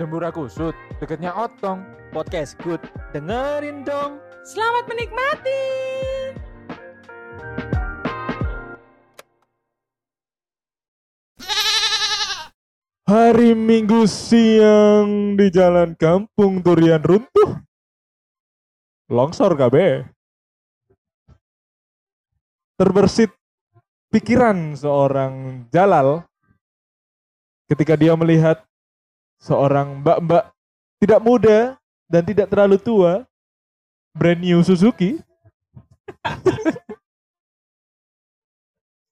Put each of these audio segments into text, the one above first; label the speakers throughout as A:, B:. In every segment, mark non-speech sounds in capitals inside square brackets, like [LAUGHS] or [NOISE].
A: Jembura Kusut, deketnya Otong.
B: Podcast good. Dengerin dong.
C: Selamat menikmati.
A: Hari Minggu siang di jalan kampung Durian runtuh. Longsor KB. Terbersit pikiran seorang Jalal ketika dia melihat seorang mbak-mbak tidak muda dan tidak terlalu tua brand new Suzuki [LAUGHS]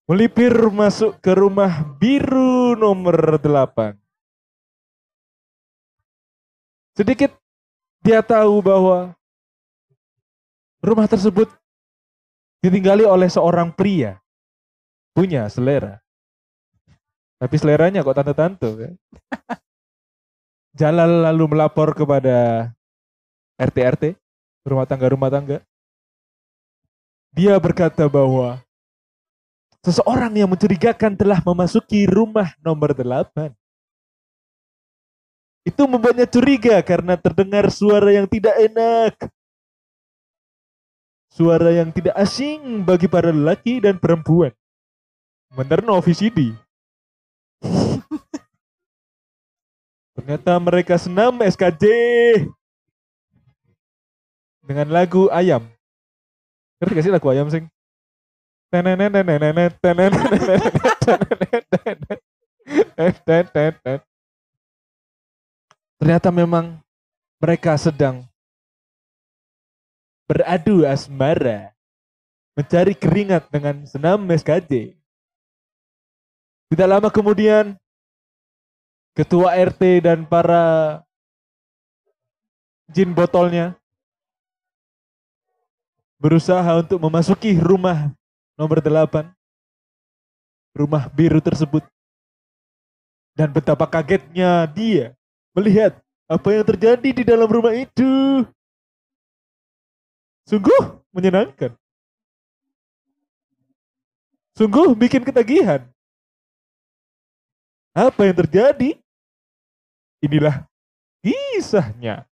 A: melipir masuk ke rumah biru nomor 8. Sedikit dia tahu bahwa rumah tersebut ditinggali oleh seorang pria punya selera. Tapi seleranya kok tante-tante kan? [LAUGHS] Jalal lalu melapor kepada RT-RT, rumah tangga-rumah tangga. Dia berkata bahwa seseorang yang mencurigakan telah memasuki rumah nomor 8. Itu membuatnya curiga karena terdengar suara yang tidak enak. Suara yang tidak asing bagi para lelaki dan perempuan. Menerno VCD. [LAUGHS] Ternyata mereka senam SKJ dengan lagu ayam. Ngerti gak sih lagu ayam sing? Ternyata memang mereka sedang beradu asmara mencari keringat dengan senam SKJ. Tidak lama kemudian ketua RT dan para jin botolnya berusaha untuk memasuki rumah nomor 8 rumah biru tersebut. Dan betapa kagetnya dia melihat apa yang terjadi di dalam rumah itu. Sungguh menyenangkan. Sungguh bikin ketagihan. Apa yang terjadi inilah kisahnya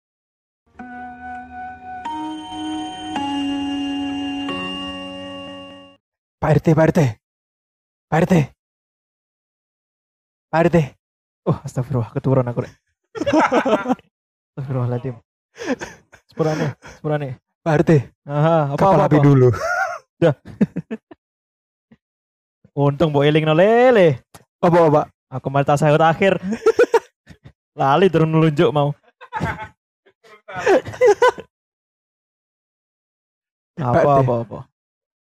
B: Pak RT, Pak RT. Pak RT. Pak RT. Oh, astagfirullah, keturun aku. Astagfirullahaladzim. Sepurane, sepurane. Pak RT, Aha, apa
D: Kapal
B: apa,
D: api
B: apa?
D: dulu.
B: Untung mbok eling lele.
D: Apa apa?
B: Aku malah tak sahut akhir. Lali turun ngelunjuk mau. apa apa apa.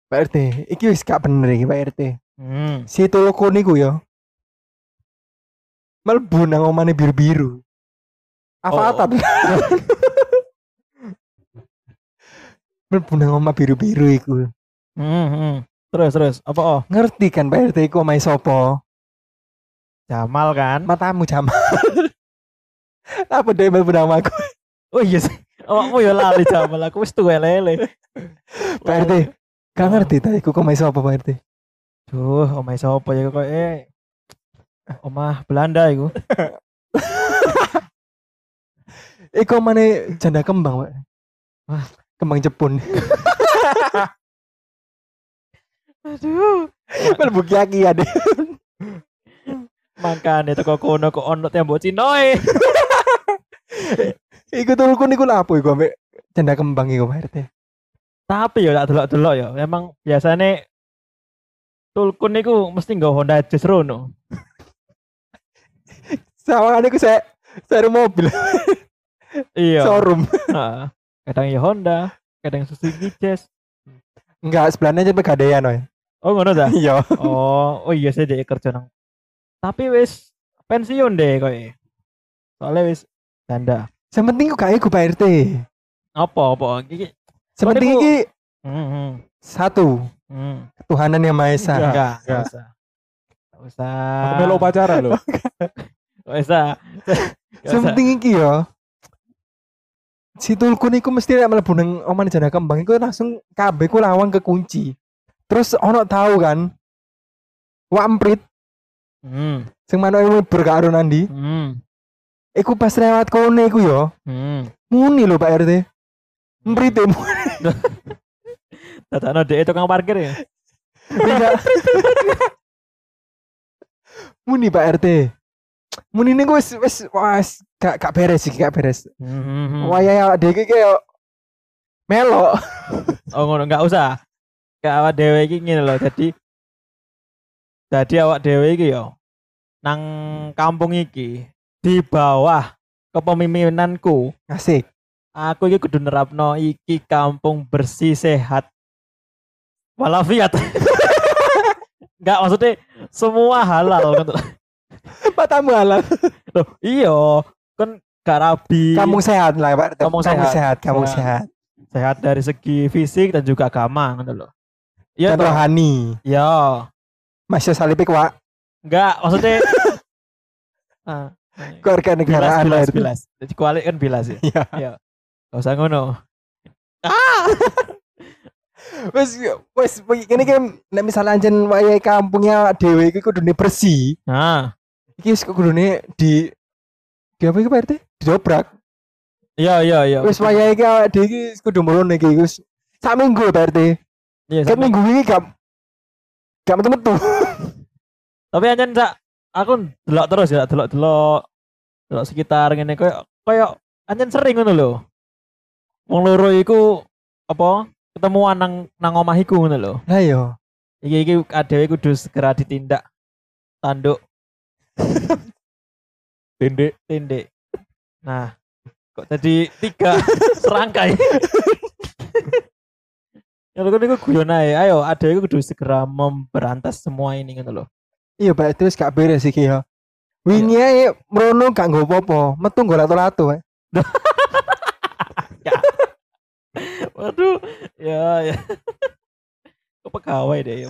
D: Pak RT, iki wis gak bener iki Pak RT.
B: Hmm.
D: Si toloko niku ya. Melbu nang omane biru-biru. Apa
B: Oh. [LAUGHS]
D: atap? Melbu nang oma biru-biru iku.
B: Hmm, hmm. Terus terus apa oh?
D: Ngerti kan Pak RT iku omahe sapa?
B: Jamal kan?
D: Matamu Jamal. [LAUGHS] Apa dia melbu nama aku?
B: Oh iya sih. Awakmu ya lali Jamal aku wis tuwe lele.
D: Pak RT, gak ngerti ta iku omahe sapa Pak RT?
B: Duh, omah sapa ya kok eh omah Belanda iku. [LAUGHS]
D: Iku omane janda kembang, Pak.
B: Wah.
D: Kembang Jepun. [LAUGHS]
B: Aduh.
D: Melbu kiaki ada.
B: Makane teko kono kok ono tembok Cinoe. [LAUGHS] [LAUGHS]
D: Iku tulku niku lha apa iku ambek janda kembang iku Pak RT.
B: Tapi ya tak delok-delok ya, emang biasane Tulkun niku mesti nggo Honda Jazz Rono. [LAUGHS]
D: Sawangane ku saya saya mobil [LAUGHS]
B: Iya.
D: showroom.
B: Heeh. kadang ya Honda, kadang Suzuki Jazz.
D: Enggak, sebelahnya aja pegadaian, woy.
B: Oh ngono ta?
D: Iya.
B: Oh, oh iya sih dia kerja nang. Tapi wis pensiun deh kowe. Soalnya wis janda.
D: Yang penting gak iku Pak RT.
B: Apa apa iki?
D: Yang penting
B: niku-
D: iki
B: Hmm, hmm,
D: satu,
B: hmm.
D: ketuhanan yang Maha Esa.
A: Enggak,
B: Enggak, usah. Enggak usah.
A: Aku melo upacara loh. [LAUGHS]
B: Enggak usah. Nggak
D: Yang
B: usah.
D: penting iki ya. Si Tulkun iku mesti nek mlebu nang oman janda kembang iku langsung kabeh ku lawang kekunci. Terus ono tahu kan. Wamprit
B: Hmm,
D: sing manoke mlebu karo nandi.
B: hmm.
D: Iku pas lewat kono iku yo.
B: Hmm.
D: Muni lho Pak RT. Mrite [LAUGHS]
B: Dadakno dhek tukang parkir ya.
D: Enggak. Muni Pak RT. Muni niku wis wis wis gak gak beres iki, gak beres.
B: Hmm.
D: Wayah adek iki kayak melok.
B: Oh ngono enggak usah. Kayak awak dhewe iki ngene lho. Jadi Jadi awak dhewe iki yo nang kampung iki di bawah kepemimpinanku
D: Asik.
B: aku iki kudu nerapno iki kampung bersih sehat walafiat [LAUGHS] enggak maksudnya semua halal kan
D: Matamu halal.
B: Loh, iya kan gak rabi
D: Kamu sehat lah Pak.
B: Kamu
D: Kamu
B: sehat.
D: sehat, kamu
B: Sehat.
D: sehat.
B: dari segi fisik dan juga agama gitu loh iya
D: Dan
B: toh?
D: rohani.
B: iya
D: Masih salipik Pak.
B: enggak maksudnya [LAUGHS] ah,
D: Keluarga
B: bilas
D: negaraan lah
B: bilas bilas jadi kualik kan bilas ya
D: Iya.
B: iya gak usah ngono [LAUGHS]
D: Wes wes kene kan nek misalnya anjen wayahe kampungnya dhewe iki kudune bersih.
B: nah
D: Iki wis kudune di di apa iki Pak RT? Dijobrak.
B: iya iya iya
D: Wis wayahe iki awake dhewe iki kudu mrono iki wis sak minggu Pak RT.
B: iya sama.
D: minggu ini gak gak metu-metu.
B: tapi anjen sak aku delok terus ya delok delok delok sekitar ngene. Koyo koyo anjen sering ngono lho. Wong loro iku apa ketemuan nang nang omah iku ngono lho.
D: Lah yo.
B: iki iki adewe kudu segera ditindak tanduk. [LAUGHS]
A: Tindek.
B: tindek nah kok jadi tiga [LAUGHS] serangkai? Ya lu kan iku guyon ae. Ayo adewe kudu segera memberantas semua ini ngono lho
D: Iya Pak terus gak beres iki yo. Wingi ae mrono gak nggo apa-apa, metu nggo lato-lato. Pak. [LAUGHS]
B: Waduh, ya ya. Kok pegawai deh ya.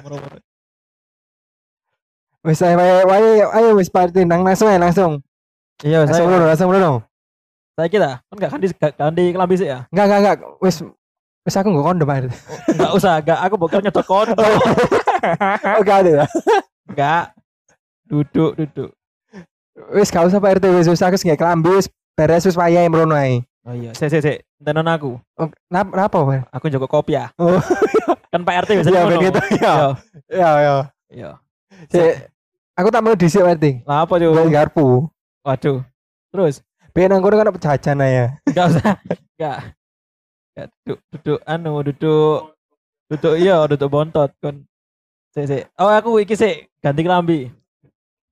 D: Wis ae wae wae ayo wis party nang langsung ae langsung.
B: Iya,
D: Langsung mrono, langsung mrono.
B: saya kita kan gak ganti gak ganti kelambi sih ya.
D: Enggak enggak enggak wis wis aku nggo kondom Pak RT.
B: Enggak usah, enggak aku bukan nyedot kondo. [LAUGHS]
D: Oke ada ya. [LAUGHS]
B: Enggak. Duduk, duduk.
D: Wis gak usah Pak RT wis wis aku sing kelambi wis beres wis wayahe mrono ae.
B: Oh iya, sik sik sik. Tenan aku.
D: Oh, nap napa Pak?
B: Aku njogo kopi ya.
D: Oh. [LAUGHS]
B: Kan Pak RT biasanya
D: Iya
B: ngono.
D: ya.
B: Iya.
D: Ya ya.
B: Iya.
D: Sik, aku tak mau dhisik Pak RT.
B: Lah apa cuy?
D: garpu.
B: Waduh. Terus
D: Ben nang kono kan jajan ae.
B: enggak usah. Enggak. Enggak duduk, duduk anu, duduk duduk iya, duduk bontot kon. Sik sik. Oh aku iki sik ganti kelambi.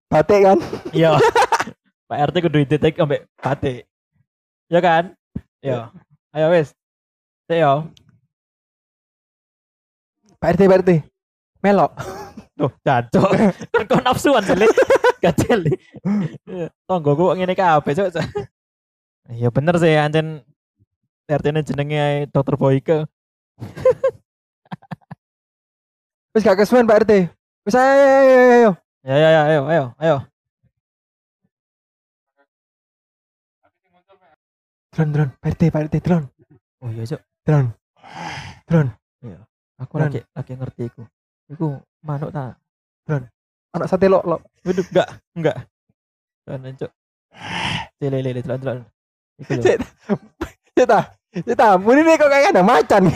D: Batik kan?
B: Iya. [LAUGHS] Pak RT kudu didetek ambek batik. Ya kan? Iya. Ayo wes. Sik yo.
D: Pak RT Pak RT. Melok. [LAUGHS]
B: Tuh, jancuk. Kan [LAUGHS] kok nafsuan sih. Gajel. Tonggoku kok ngene kabeh, Cuk. Iya bener sih anjen RT ini jenenge Dokter Boyke.
D: Wis gak kesuwen Pak RT. Wis ayo ayo ayo, ayo.
B: Ya ya ya ayo ayo ayo.
D: Drone drone Pak RT Pak RT drone.
B: Oh iya, Cuk.
D: Drone. Drone.
B: Aku
D: Ran.
B: lagi lagi ngerti iku. Iku manuk ta?
D: Anak sate lok lok.
B: Waduh, enggak, enggak. Dan Cuk. Lele lele telan telan. Iku lho.
D: Cita. Cita, muni nih kok kayak ada macan. Ya,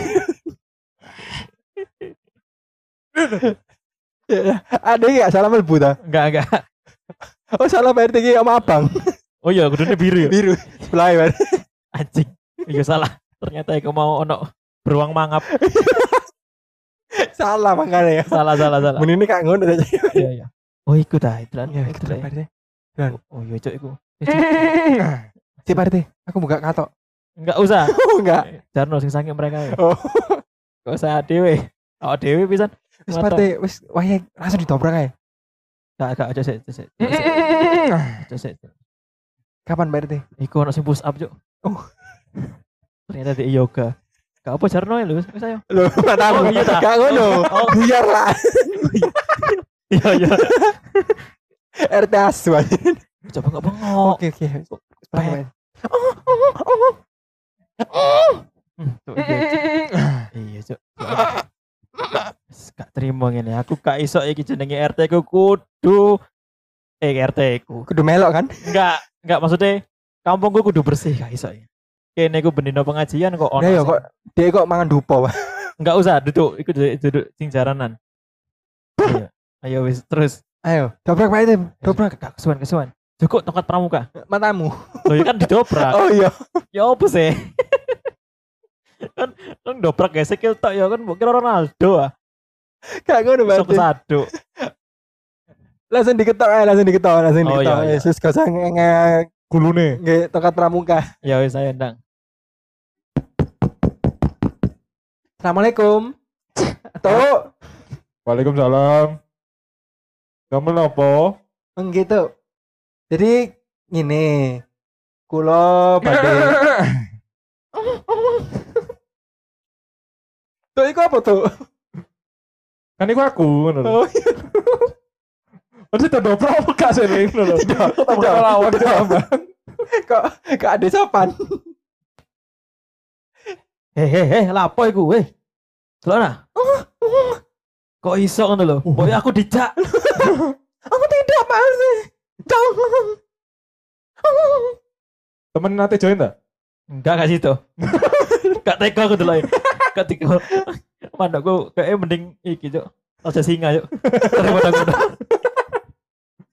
D: [LAUGHS] ada ya salah melbu ta?
B: Enggak, enggak.
D: Oh salah Pak RT sama abang.
B: Oh iya, kudune biru ya.
D: Biru. Sebelah ya.
B: Anjing. Iya salah. Ternyata iku mau ono beruang mangap.
D: Salah makanya ya.
B: salah salah salah.
D: Muni ini kak ngono aja.
B: Iya iya. Oh iku dah, telan.
D: Ya,
B: Iku
D: itu. Pak RT.
B: Oh iya cok iku.
D: Si Pak RT, aku buka katok.
B: Enggak usah. [LAUGHS]
D: Enggak.
B: Jarno sing sange mereka ya.
D: Oh.
B: Gak usah dhewe. Oh dhewe pisan.
D: Wis RT, wis wayah langsung ditobrak aja.
B: Gak gak aja sik, sik. Aja sik.
D: Kapan Pak RT?
B: Iku ono sing push up cok.
D: Oh.
B: Ternyata di yoga. Gak apa Jarno ya lho, wis ayo.
D: Loh, matamu.
B: Oh, iya, tak.
D: Gak ngono.
B: Oh.
D: Biar lah.
B: Iya iya. [LAUGHS]
D: RT asu aja.
B: Coba enggak bengok.
D: Oke oke.
B: Pek. Hmm, tuh, iya, Cuk. Iya, Cuk. Gak terima ngene. Aku gak iso iki jenenge RT ku kudu eh RT ku.
D: Kudu melok kan?
B: Enggak, enggak maksudnya kampungku kudu bersih gak iso ya. Kene ku bendino pengajian kok ono.
D: Nah ya kok dia kok mangan dupo Pak.
B: Enggak usah duduk, iku duduk, duduk sing jaranan. Ayo, ayo wis terus.
D: Ayo, dobrak Pak Itim. Dobrak
B: Gak kesuwen kesuwen. Cukup tongkat pramuka.
D: matamu.
B: Loh ya kan didobrak.
D: Oh iya.
B: Ya apa sih? [LAUGHS] kan kan dobrak skill tok ya kan kira Ronaldo ah.
D: Gak ngono
B: Iso
D: berarti.
B: kesaduk. [LAUGHS]
D: Langsung diketok ae, langsung diketok, langsung
B: Oh,
D: diketok.
B: iya, iya.
D: Yesus gak usah nge
A: Gulune.
D: nge tongkat pramuka.
B: Ya wis ayo ndang.
D: Assalamualaikum. [LAUGHS] Tuh,
A: Waalaikumsalam. Kamu nopo?
D: gitu. Jadi gini, kulo badhe [LAUGHS] Tuh iku apa tuh?
A: Kan iku aku ngono lho.
D: Oh, iya. [LAUGHS]
A: Maksudnya apa gak sih ini [LAUGHS] lho.
D: Tidak,
A: Tambah
D: tidak,
A: lawan
D: tidak.
A: tambah.
D: kok kok ada sopan? [LAUGHS]
B: Heh heh heh, lapo iku weh. Delok nah. Kok iso ngono lho? Boy aku dijak.
D: Aku tidak Mas. Jangan.
A: Temen nanti join tak?
B: Enggak gak situ. Gak tega aku delok. Gak tega. Mandakku kayak mending iki, Cuk. Aja singa, Cuk. Daripada ngono.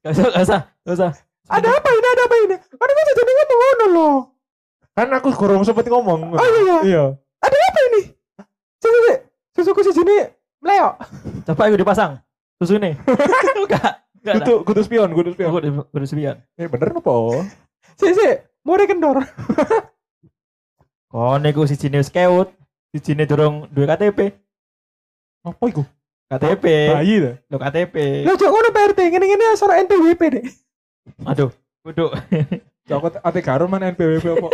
B: Gak usah, gak usah, gak usah.
D: Ada apa ini? Ada apa ini? Ada apa jadi ngomong ngono loh?
A: Kan aku kurang sempet ngomong.
D: Oh iya.
A: Iya.
D: Ada apa ini? Sini. Susuku si sini Leo.
B: Coba aku dipasang. Susu nih. [LAUGHS] Enggak, enggak.
A: Kudu kudu spion, kudu spion.
B: Aku udah udah sembilan.
A: Eh bener nopo?
D: Sini sini. Mau kendor.
B: Oh, niku si jenis scout, si jenis durung dua KTP.
A: Apa iku?
B: KTP.
A: Bayi dah.
B: Lo KTP.
D: Lo cok ngono PRT. Ngene ngene asal NPWP deh.
B: Aduh, kudu.
A: Cokot ate karo mana NPWP apa?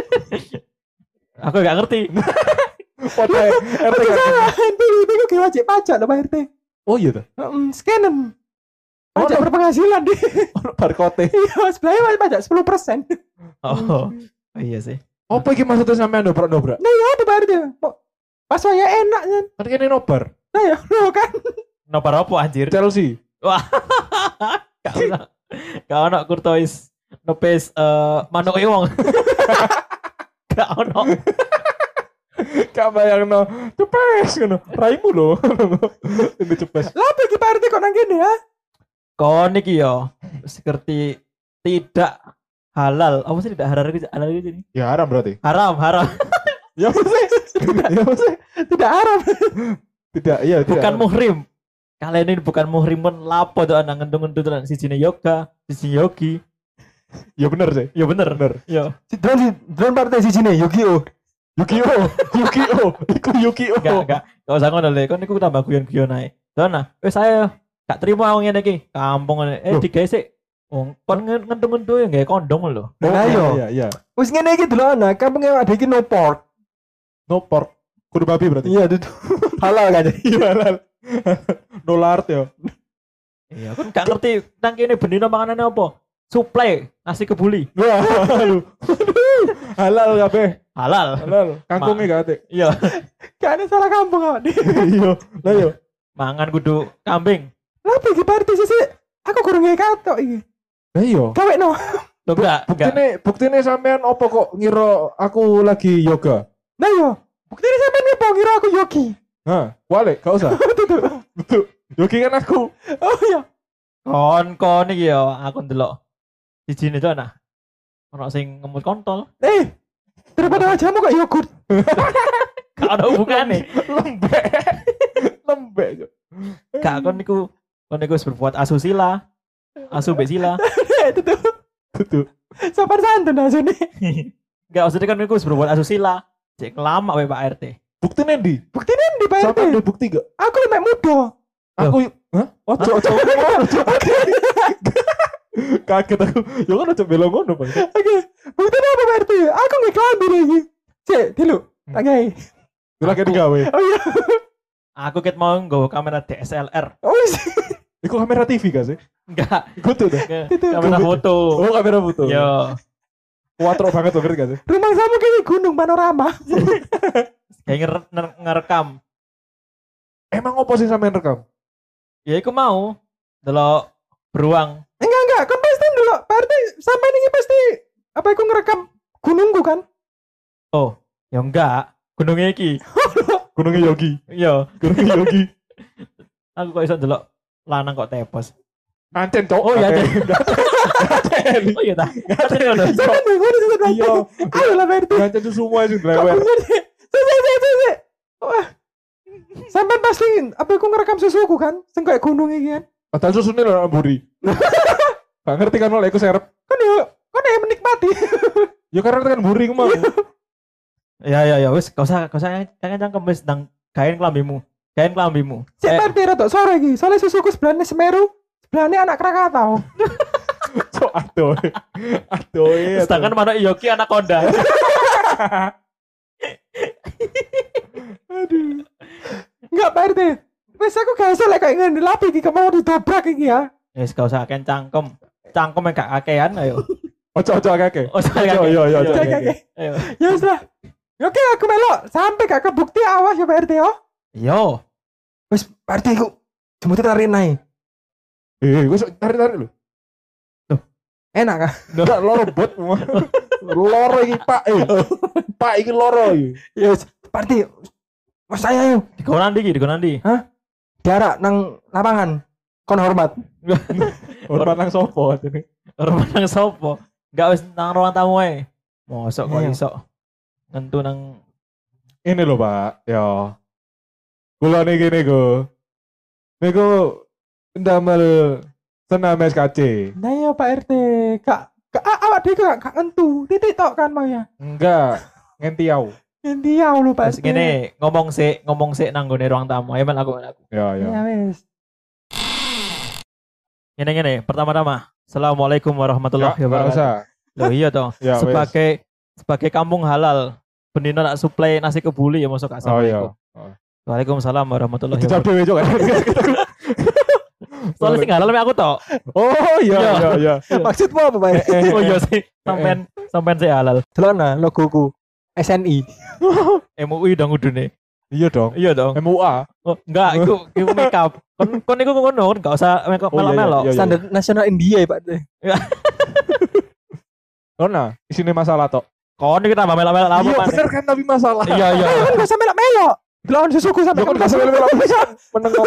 A: [LAUGHS]
B: Aku gak ngerti.
A: RT
D: Oke
A: kan.
D: salah. NPWP ku kayak wajib pajak loh PRT.
A: Oh iya dah.
D: Heeh, scannen. Pajak
A: Oh,
D: berpenghasilan deh.
A: Ono barcode. [LAUGHS]
D: Iya, sebelahnya wajib pajak 10%.
B: Oh, oh iya sih.
A: Apa iki maksudnya sampean dobrak-dobrak?
D: Nah ya ada PRT. Pas saya enak kan.
A: Kan kene nobar.
D: Ya, [LAUGHS] lo kan.
B: Nobar apa anjir?
A: Chelsea.
B: Wah. [LAUGHS] Gak ono. Kurtois nepes eh manuk e wong. [LAUGHS] Gak ono.
A: Gak bayangno. Cepes ngono. Raimu lho. Ini cepes.
D: Lah apa iki PRT kok nang kene ya?
B: Kon iki yo seperti tidak halal. Apa sih tidak halal itu halal itu ini?
A: Ya haram berarti.
B: Haram, haram.
A: Ya maksudnya. Ya maksudnya.
D: Tidak haram.
A: Tidak, iya tidak.
B: bukan muhrim. Kalian ini bukan muhrim pun lapo tuh anak ngendung-ngendung tuh si Cine yoga, si Cine yogi.
A: Ya bener sih.
B: Ya bener.
A: Bener.
B: Ya.
D: Si drone si drone PRT si sini Yu-Gi-Oh.
A: Yu-Gi-Oh. [LAUGHS] Yu-Gi-Oh. Iku Yu-Gi-Oh.
B: Enggak, enggak. Enggak usah ngono le. Kon niku tambah guyon-guyon ae. Dona, wis saya gak terima wong ngene iki. Kampung ngene. Eh digesek. Wong kon ngendung-ngendung ya nggae kondom lho.
D: Nah,
A: iya,
D: ayo.
A: iya, iya.
D: Wis ngene iki delok ana, kampung ada iki no pork.
A: No pork. Kudu babi berarti.
D: Iya, itu. [LAUGHS] Halal kan.
A: Iya, halal. No lard ya.
B: Iya, kon gak ngerti nang kene bendino panganane apa? Suplai nasi kebuli.
A: Wah, aduh. halal kabeh.
B: Halal.
A: Halal. Kangkungnya gak ate.
B: Iya,
D: Gak ada salah kampung awak. [LAUGHS]
A: Iya. Lah yo.
B: mangan kudu kambing.
D: Lah apa iki PRT sih? Aku kurang nge katok iki.
A: Lah iya.
D: Gawe no.
B: Loh enggak, enggak.
A: Buktine buktine sampean opo kok ngira aku lagi yoga?
D: Nah yo. Bukti ini sampean ngepo ngira aku Yogi.
A: Hah, wale, gak usah. [LAUGHS]
D: Tuh.
A: Betul. Yogi kan aku.
D: Oh iya.
B: Kon kon iki yo aku ndelok. Siji itu ana. Ono sing ngemut kontol.
D: Eh, daripada wajahmu kayak yogurt. [LAUGHS]
B: Gak ada hubungane. [LAUGHS]
A: Lembek. Lembek.
B: Gak kon niku kon niku wis berbuat asusila. Asu mbek sila.
D: Eh, itu tuh.
A: Betul.
D: Sopan santun nih.
B: Enggak maksudnya kan niku wis berbuat asusila. Cek lama wae Pak RT.
A: Buktine ndi?
D: Bukti ini di PRT.
A: Sampean ada bukti gak?
D: Aku lebih muda.
A: Aku Hah? Ojo ojo ojo. Kaget aku. Ya kan ojo belok ngono, Bang.
D: Oke. Bukti apa PRT? Aku nggak kelambi lagi. Cek, dulu. Tangai.
A: Itu lagi digawe.
D: Oh iya.
B: Aku ket mau nggawa kamera DSLR.
D: Oh iya.
A: Iku kamera TV gak sih?
B: Enggak,
A: Kudu dah.
D: Itu.
B: kamera foto.
A: Oh, kamera foto.
B: Yo,
A: Kuatro banget tuh, ngerti gak sih?
D: Rumah kamu kayak gunung panorama. [LAUGHS]
B: kayak ngerekam.
A: Emang opo sih sampean rekam?
B: Ya iku mau delok beruang.
D: Enggak enggak, kan pasti dulu. PRT sampai ini pasti apa aku ngerekam
B: Oh, ya enggak. Gunungnya iki. [LAUGHS]
A: Gunungnya Yogi.
B: Iya,
A: Gunungnya Yogi.
B: aku kok iso ndelok lanang kok tepos.
A: Ancen cok.
B: Oh, iya. [LAUGHS] Oh iya ta. Ada ngono.
D: Jangan nih, gue
A: Iya.
D: Ayo lah Pak RT.
A: Itu semua sih
D: sik. Wah. Sampai pasti apa aku ngerekam susuku kan? Sing kayak gunung iki kan.
A: Padahal susunya lho buri. [LAUGHS] Gak ngerti kan malah iku serep.
D: Kan ya kan ya menikmati. [LAUGHS]
A: Ya karena kan buri mau.
B: Ya ya ya wis, gak usah gak usah kangen cangkem wis nang kain kelambimu. Kain kelambimu.
D: Sik
B: Eh,
D: Pak RT rada sore iki. Soalnya susuku sebelahnya Semeru, sebelahnya anak Krakatau. [LAUGHS]
A: Cok aduh. Aduh. iya,
B: sedangkan mana Yoki anak konda. [LAUGHS]
A: Aduh.
D: Enggak Pak RT. Wes aku gak usah lek kayak ngene lapi iki mau didobrak iki ya.
B: Wis gak usah kain cangkem. Cangkem yang gak akean ayo. [LAUGHS]
A: Ojo ojo akeh. Ojo, ojo,
D: Oke,
A: oke,
D: oke.
B: Ayo.
D: Ya wis lah. Ya Oke aku melok sampai gak kebukti awas ya Pak RT yo.
B: Yo.
D: Wes Pak RT iku jemput tarik naik.
A: Eh, wis tarik-tarik lho.
D: Enak [LAUGHS] kah?
A: Enggak loro bot. Loro iki, Pak. Eh. Pak iki loro iki.
D: Ya RT. Mas saya yuk.
B: Di konan di, di konan di.
D: Jarak nang lapangan. Kon hormat. [LAUGHS]
A: Hormat nang sopo?
B: Orang nang sopo? Gak wis nang ruang tamu ae. Mosok kok
D: Iya.
B: iso. Nentu nang
A: Ini lho, Pak. Ya. Kula niki niku. Niku ndamel senam SKC.
D: Nah ya Pak RT. Kak Kak ah, awak dhewe gak gak entu. Titik tok kan mau ya.
A: Enggak, ngentiau.
D: Nanti ya lu Pak RT.
B: gini, ngomong sih, ngomong sih nang gone ruang tamu. Ayo men aku, aku.
A: Ya, ya.
D: Ya wes.
B: Gini gini, pertama-tama. Assalamualaikum warahmatullahi
A: Ya,
B: wabarakatuh. Loh iya toh. [LAUGHS]
A: Ya, wes.
B: sebagai sebagai kampung halal, bendino nak suplai nasi kebuli ya masuk
A: Oh
B: assalamualaikum.
A: iya.
B: Waalaikumsalam warahmatullahi
A: Dijawab
B: wabarakatuh.
A: dhewe juga kan. [LAUGHS] [LAUGHS]
B: Soalnya sing halal aku toh.
A: Oh iya,
B: Iya.
A: iya, iya.
D: Maksudmu apa Pak? [LAUGHS]
B: Oh iya sih, [LAUGHS] sampean sampean sih halal.
D: Celana logoku SNI. [LAUGHS]
B: MUI dong udune.
A: Iya dong.
B: Iya dong.
A: MUA.
B: Oh, enggak, itu itu make up. Kon kon iku ngono, kon enggak usah make up
A: Oh, iya,
B: melo-melo.
A: iya, iya.
D: Standar nasional India ya Pak.
A: Oh nah, isine masalah tok.
B: Kon iki tambah melo-melo apa
A: Iya bener kan tapi masalah.
B: Iya iya.
D: Kan gak sampe melok. Lawan susuku sampe
A: Ya kan gak sampe melok Meneng kok.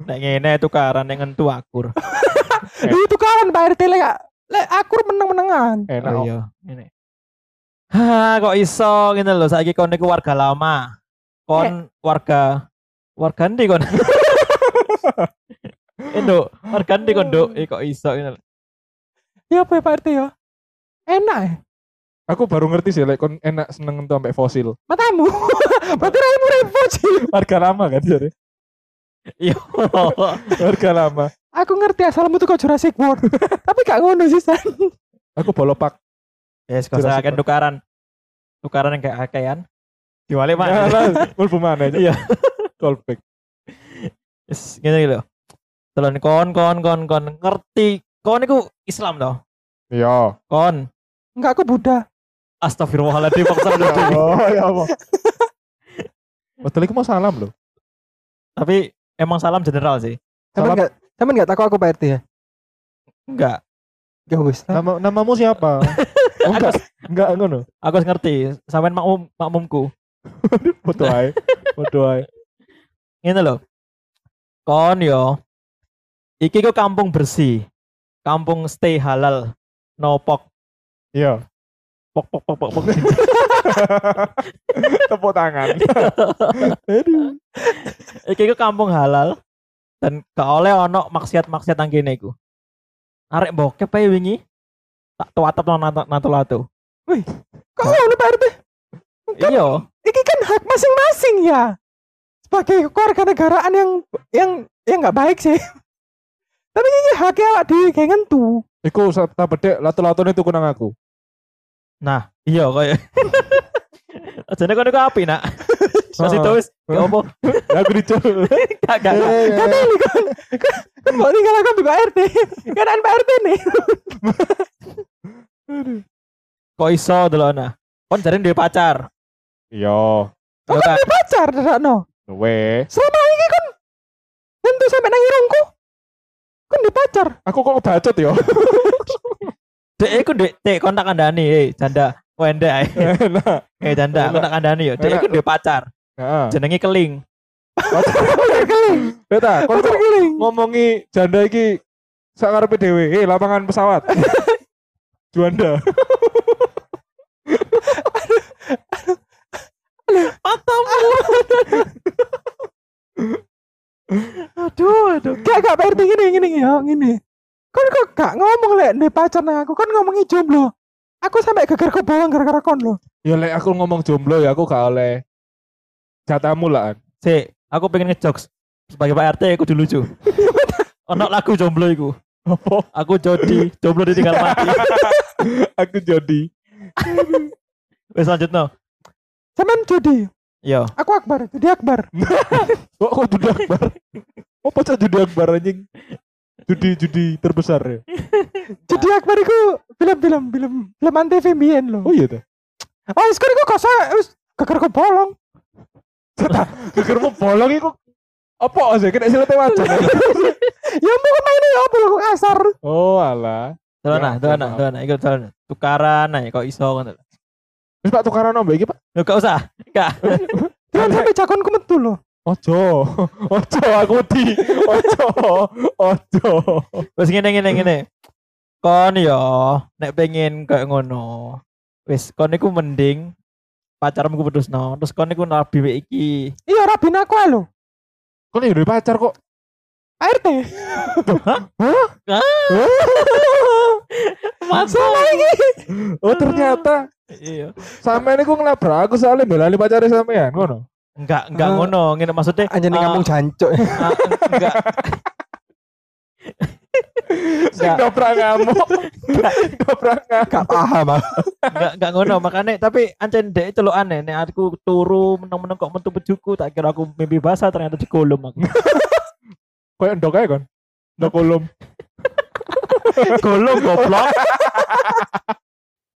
B: Nek ngene tukaran ning entu akur. [LAUGHS]
D: Itu kan Pak RT lek lek akur meneng-menengan.
A: Enak.
B: Oh iya, ini. Hah, kok iso ngene lho saiki kon niku warga lama. Kon warga warga ndi kon? [LAUGHS] Enduk, warga ndi kon, Nduk? Eh kok iso ngene.
D: Ya apa ya Pak RT ya? Enak ya.
A: Aku baru ngerti sih lek kon enak seneng entu sampai fosil.
D: Matamu. [LAUGHS] Berarti raimu repo sih.
A: Harga lama kan jadi.
B: Iya.
A: Harga lama.
D: Aku ngerti asalmu tuh kok Jurassic World. [LAUGHS] Tapi gak ngono sih San.
A: Aku bolopak.
B: Yes,
A: Jurassic
B: akan tukaran. Tukaran yang kayak akean. Diwalik
A: Ya
B: mah.
A: lah, [LAUGHS] mlebu mana aja.
B: Iya.
A: Callback.
B: Yes, ngene lho. Telon kon kon kon kon ngerti. Kon niku Islam toh.
A: Iya.
B: Kon
D: Enggak aku Buddha.
B: Astagfirullahaladzim maksa
A: Oh [LAUGHS] ya apa? Padahal iku mau salam loh.
B: Tapi emang salam general sih.
A: Salam.
D: enggak sampeyan enggak takut aku Pak RT ya?
B: Enggak.
D: Ya wis. lah.
A: Nama namamu siapa? [LAUGHS] Oh, enggak, enggak ngono.
B: Aku ngerti. Sampean makmum makmumku.
A: Foto ae. Foto ae.
B: Ini loh. Kon yo. Iki ku kampung bersih. Kampung stay halal. No pok
A: Iya.
B: pok pok pok pok. pok. [LAUGHS]
A: Tepuk tangan. Aduh.
B: Iki ku kampung halal. Dan gak oleh ono maksiat-maksiat nang kene iku. Arek bokep ae wingi. Tak tuatep nang nato nato lato.
D: Kok ngono Pak RT?
B: Iya.
D: Iki kan hak masing-masing ya. Sebagai keluarga negaraan yang yang yang enggak baik sih. Tapi ini haknya awak dhewe kayak ngentu.
A: Iku tak bedek lato-latone tuku nang aku.
B: Nah, iya koyo. Ajane [LAUGHS] kono iku api nak. Masih tuh wis gak apa. [LAUGHS]
A: Aku dicul. [LAUGHS]
B: Gak gak. gak.
D: Kan ini kan kan, kan mau tinggal aku Pak RT. Kan Pak RT nih.
B: Kok iso delona? Kon jare duwe pacar.
A: Iya.
D: Kok
B: Yo
D: kan
B: kan.
D: di pacar no.
A: We.
D: Selama ini kan tentu sampai nang irungku. Kan di pacar.
A: Aku kok bacot ya.
B: Dek iku dek dek kontak kandani, eh janda. Wende ae. [LAUGHS] Eh [LAUGHS] janda, aku tak kandani yo.
A: Enak.
B: iku duwe pacar,
A: Heeh.
B: jenenge Keling.
D: Pacar keling.
A: Beta,
D: Pacar keling.
A: ngomongi janda iki sak ngarepe dhewe. Eh, lapangan pesawat. [LAUGHS] Juanda.
B: Aduh, aduh.
D: Gak gak Pak RT gini gini ya gini. Kon kok gak ngomong lek nih pacar nang aku, kon ngomongi jomblo. Aku sampai geger kebolong gara-gara kon lo.
A: Ya lek aku ngomong jomblo ya aku gak oleh jatamu lah.
B: Si, aku pengen ngejokes sebagai Pak RT aku dulu lucu. [LAUGHS] Ono lagu jomblo iku.
A: Apa?
B: Aku jodi, jomblo ditinggal mati. [LAUGHS]
A: aku jadi.
B: Wes lanjutno.
D: Sampean judi.
B: Yo.
D: Aku Akbar, judi Akbar. [LAUGHS]
A: Kok kok judi akbar? Apa cak judi akbar anjing? Judi judi terbesar ya. [LAUGHS]
D: Judi Akbar iku film-film film film antv mbiyen lho.
A: Oh iya tuh.
D: Oh, wis kon iku kok wis geger kebolong. [LAUGHS]
A: Gegermu bolong iku apa sih kena silete wajah.
D: Ya [LAUGHS] mau main ya apa kok kasar.
A: oh alah.
B: Dolana,
A: Ya,
B: dolana,
A: maaf.
B: dolana, ikut dolana. Tukaran ae kok iso ngono.
A: Wis Pak tukaran nomor iki Pak.
B: Gak usah. Gak.
D: Jangan sampai jagonku metu lho.
A: Ojo. [LAUGHS] Ojo aku di. Ojo. Ojo.
B: Wes ngene ngene ngene. Kon yo nek pengen kayak ngono. Wis kon iku mending pacarmu putusno. Terus kon iku nabi wek iki.
D: Iya rabin aku lho.
A: Kok nih pacar kok?
D: Pak RT. Sama iki.
A: Oh ternyata
B: Iya.
A: sampean iku ngelabrak aku soalnya belani pacare sampean ngono.
B: Enggak, enggak
D: Ah.
B: ngono. Ngene maksudnya
D: Anjir
B: ah,
D: kampung jancuk.
B: ah, enggak. [LAUGHS]
A: Sing
B: Enggak,
A: dobrak ngamuk. Dobrak ngamuk.
D: Gak paham
B: enggak, enggak ngono. Makanya tapi ancen dek itu lo aneh. Nek aku turu meneng-meneng kok metu pejuku tak kira aku mimpi basah ternyata di kolom aku. [LAUGHS]
A: Kayak ndok ae kan. Ndok kolom.
B: kolom goblok. [LAUGHS]